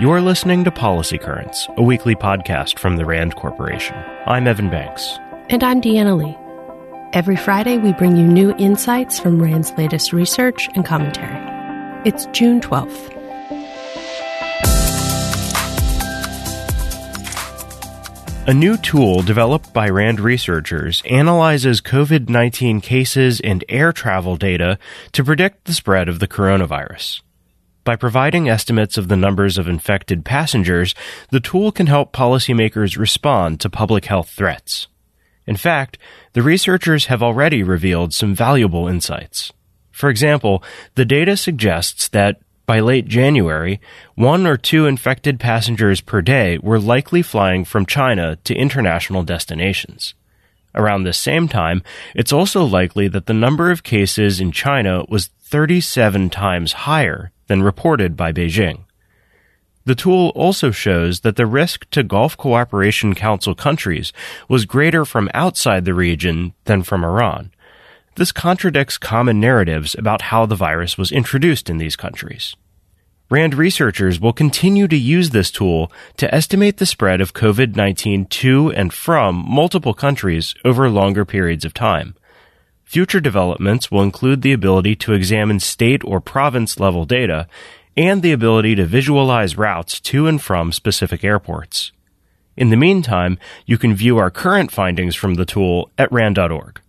You're listening to Policy Currents, a weekly podcast from the RAND Corporation. I'm Evan Banks. And I'm Deanna Lee. Every Friday, we bring you new insights from RAND's latest research and commentary. It's June 12th. A new tool developed by RAND researchers analyzes COVID 19 cases and air travel data to predict the spread of the coronavirus. By providing estimates of the numbers of infected passengers, the tool can help policymakers respond to public health threats. In fact, the researchers have already revealed some valuable insights. For example, the data suggests that by late January, one or two infected passengers per day were likely flying from China to international destinations. Around the same time, it's also likely that the number of cases in China was 37 times higher than reported by Beijing. The tool also shows that the risk to Gulf Cooperation Council countries was greater from outside the region than from Iran, this contradicts common narratives about how the virus was introduced in these countries. RAND researchers will continue to use this tool to estimate the spread of COVID 19 to and from multiple countries over longer periods of time. Future developments will include the ability to examine state or province level data and the ability to visualize routes to and from specific airports. In the meantime, you can view our current findings from the tool at RAND.org.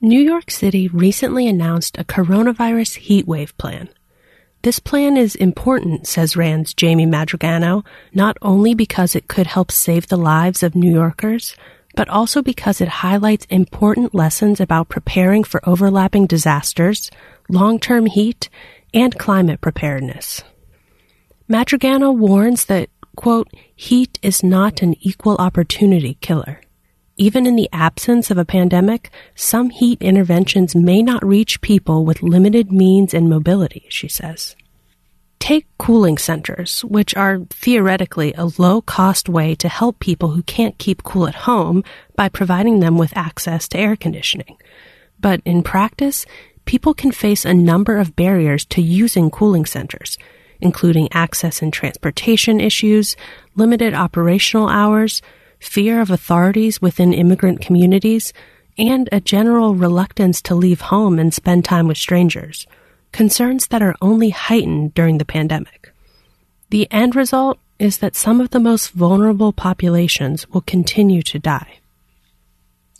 New York City recently announced a coronavirus heatwave plan. This plan is important, says RAND's Jamie Madrigano, not only because it could help save the lives of New Yorkers, but also because it highlights important lessons about preparing for overlapping disasters, long-term heat, and climate preparedness. Madrigano warns that, quote, heat is not an equal opportunity killer. Even in the absence of a pandemic, some heat interventions may not reach people with limited means and mobility, she says. Take cooling centers, which are theoretically a low cost way to help people who can't keep cool at home by providing them with access to air conditioning. But in practice, people can face a number of barriers to using cooling centers, including access and transportation issues, limited operational hours, fear of authorities within immigrant communities, and a general reluctance to leave home and spend time with strangers, concerns that are only heightened during the pandemic. The end result is that some of the most vulnerable populations will continue to die.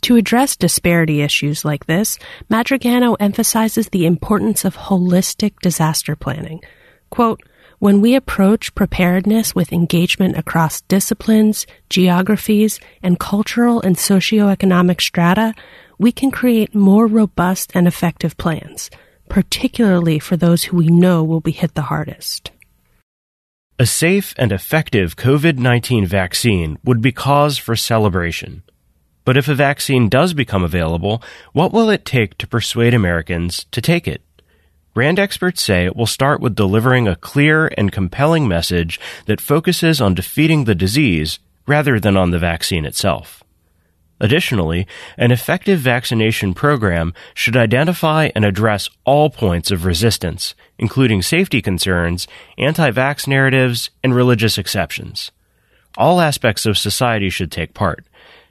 To address disparity issues like this, Madrigano emphasizes the importance of holistic disaster planning. Quote, when we approach preparedness with engagement across disciplines, geographies, and cultural and socioeconomic strata, we can create more robust and effective plans, particularly for those who we know will be hit the hardest. A safe and effective COVID 19 vaccine would be cause for celebration. But if a vaccine does become available, what will it take to persuade Americans to take it? RAND experts say it will start with delivering a clear and compelling message that focuses on defeating the disease rather than on the vaccine itself. Additionally, an effective vaccination program should identify and address all points of resistance, including safety concerns, anti-vax narratives, and religious exceptions. All aspects of society should take part.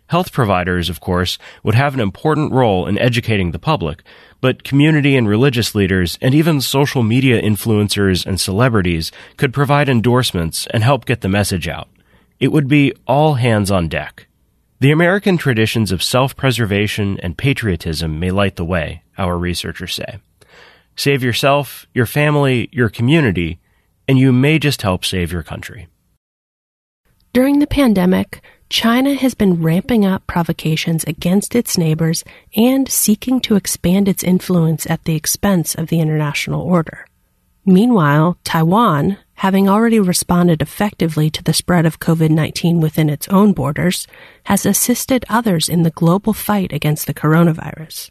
Health providers, of course, would have an important role in educating the public, but community and religious leaders and even social media influencers and celebrities could provide endorsements and help get the message out. It would be all hands on deck. The American traditions of self-preservation and patriotism may light the way, our researchers say. Save yourself, your family, your community, and you may just help save your country. During the pandemic, China has been ramping up provocations against its neighbors and seeking to expand its influence at the expense of the international order. Meanwhile, Taiwan, having already responded effectively to the spread of COVID-19 within its own borders, has assisted others in the global fight against the coronavirus.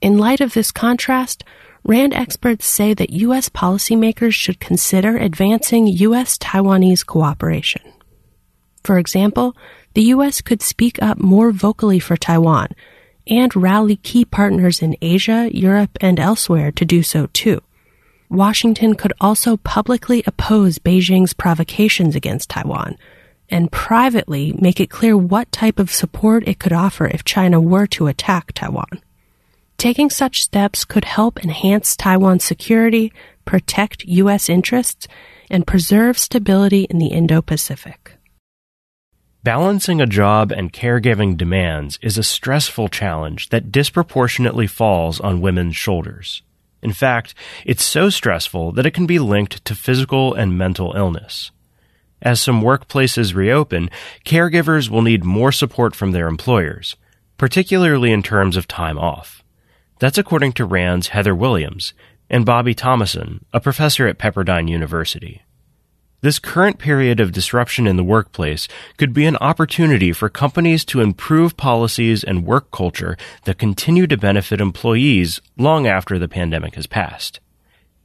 In light of this contrast, RAND experts say that U.S. policymakers should consider advancing U.S. Taiwanese cooperation. For example, the U.S. could speak up more vocally for Taiwan and rally key partners in Asia, Europe, and elsewhere to do so too. Washington could also publicly oppose Beijing's provocations against Taiwan and privately make it clear what type of support it could offer if China were to attack Taiwan. Taking such steps could help enhance Taiwan's security, protect U.S. interests, and preserve stability in the Indo Pacific. Balancing a job and caregiving demands is a stressful challenge that disproportionately falls on women's shoulders. In fact, it's so stressful that it can be linked to physical and mental illness. As some workplaces reopen, caregivers will need more support from their employers, particularly in terms of time off. That's according to RAND's Heather Williams and Bobby Thomason, a professor at Pepperdine University. This current period of disruption in the workplace could be an opportunity for companies to improve policies and work culture that continue to benefit employees long after the pandemic has passed.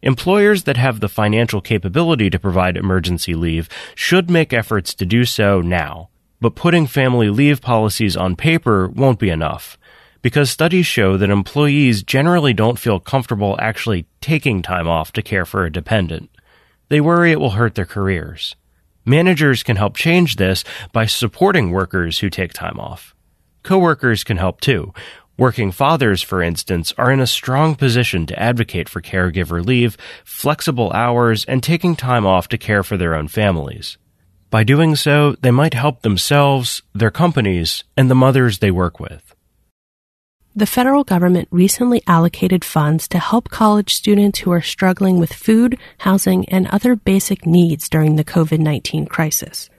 Employers that have the financial capability to provide emergency leave should make efforts to do so now. But putting family leave policies on paper won't be enough, because studies show that employees generally don't feel comfortable actually taking time off to care for a dependent. They worry it will hurt their careers. Managers can help change this by supporting workers who take time off. Coworkers can help too, Working fathers, for instance, are in a strong position to advocate for caregiver leave, flexible hours, and taking time off to care for their own families. By doing so, they might help themselves, their companies, and the mothers they work with. The federal government recently allocated funds to help college students who are struggling with food, housing, and other basic needs during the COVID 19 crisis.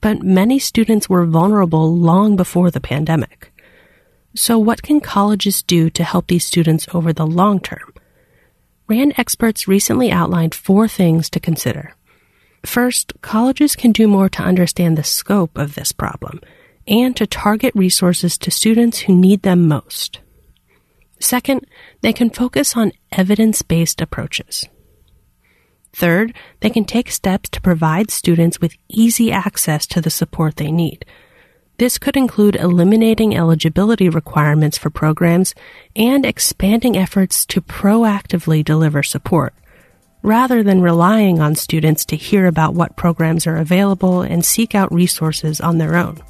But many students were vulnerable long before the pandemic. So, what can colleges do to help these students over the long term? RAND experts recently outlined four things to consider. First, colleges can do more to understand the scope of this problem and to target resources to students who need them most. Second, they can focus on evidence based approaches. Third, they can take steps to provide students with easy access to the support they need this could include eliminating eligibility requirements for programs and expanding efforts to proactively deliver support, rather than relying on students to hear about what programs are available and seek out resources on their own.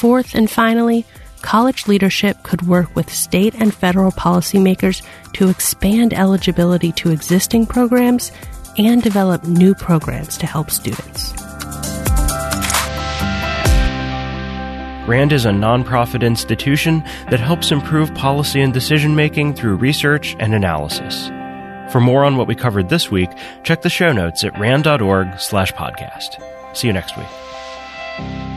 Fourth and finally, college leadership could work with state and federal policymakers to expand eligibility to existing programs and develop new programs to help students. RAND is a nonprofit institution that helps improve policy and decision making through research and analysis. For more on what we covered this week, check the show notes at rand.org slash podcast. See you next week.